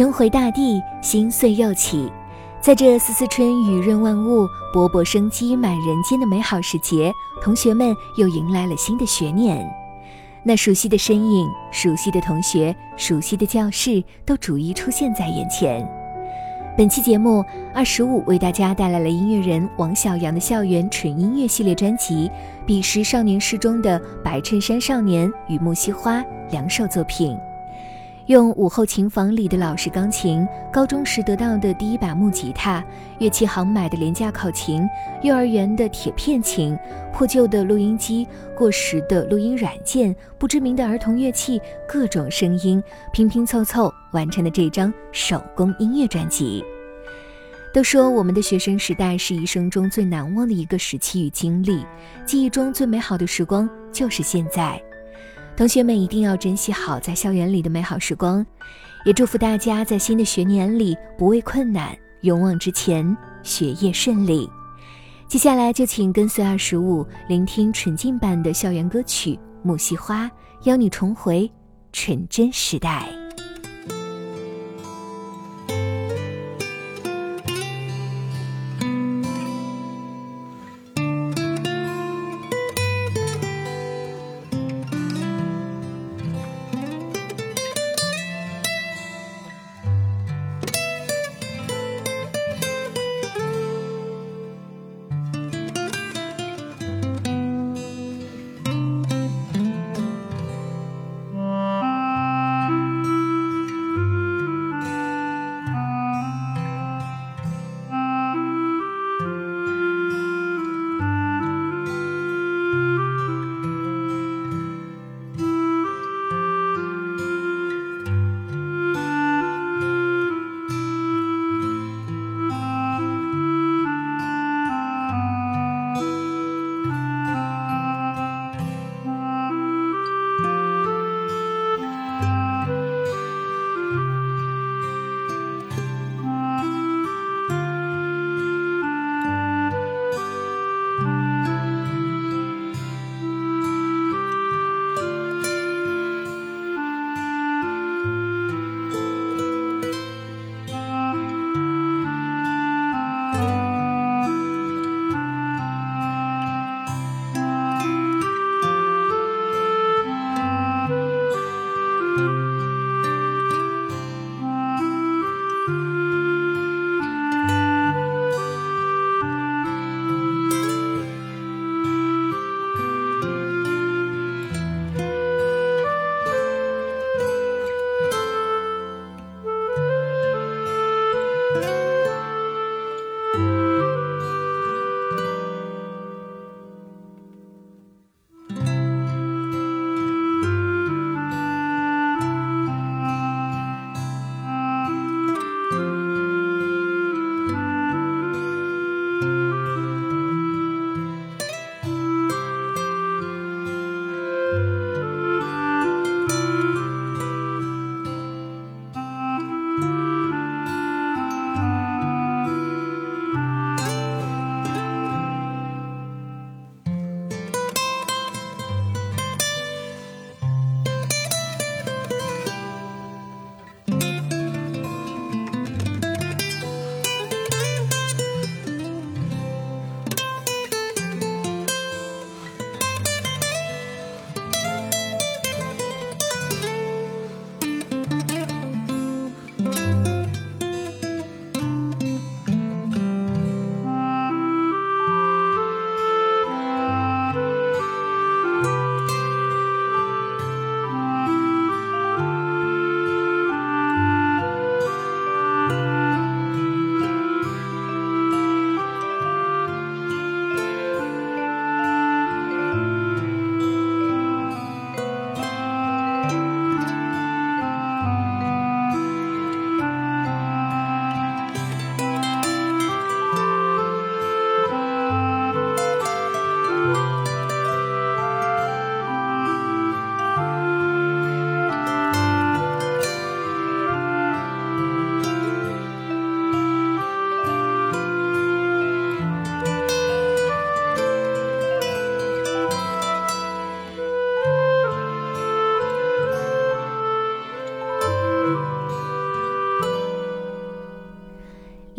春回大地，新岁又起，在这丝丝春雨润万物、勃勃生机满人间的美好时节，同学们又迎来了新的学年。那熟悉的身影、熟悉的同学、熟悉的教室，都逐一出现在眼前。本期节目，二十五为大家带来了音乐人王小阳的校园纯音乐系列专辑《彼时少年诗》中的《白衬衫少年》与《木樨花》两首作品。用午后琴房里的老式钢琴，高中时得到的第一把木吉他，乐器行买的廉价考琴，幼儿园的铁片琴，破旧的录音机，过时的录音软件，不知名的儿童乐器，各种声音拼拼凑凑完成的这张手工音乐专辑。都说我们的学生时代是一生中最难忘的一个时期与经历，记忆中最美好的时光就是现在。同学们一定要珍惜好在校园里的美好时光，也祝福大家在新的学年里不畏困难，勇往直前，学业顺利。接下来就请跟随二十五，聆听纯净版的校园歌曲《木樨花》，邀你重回纯真时代。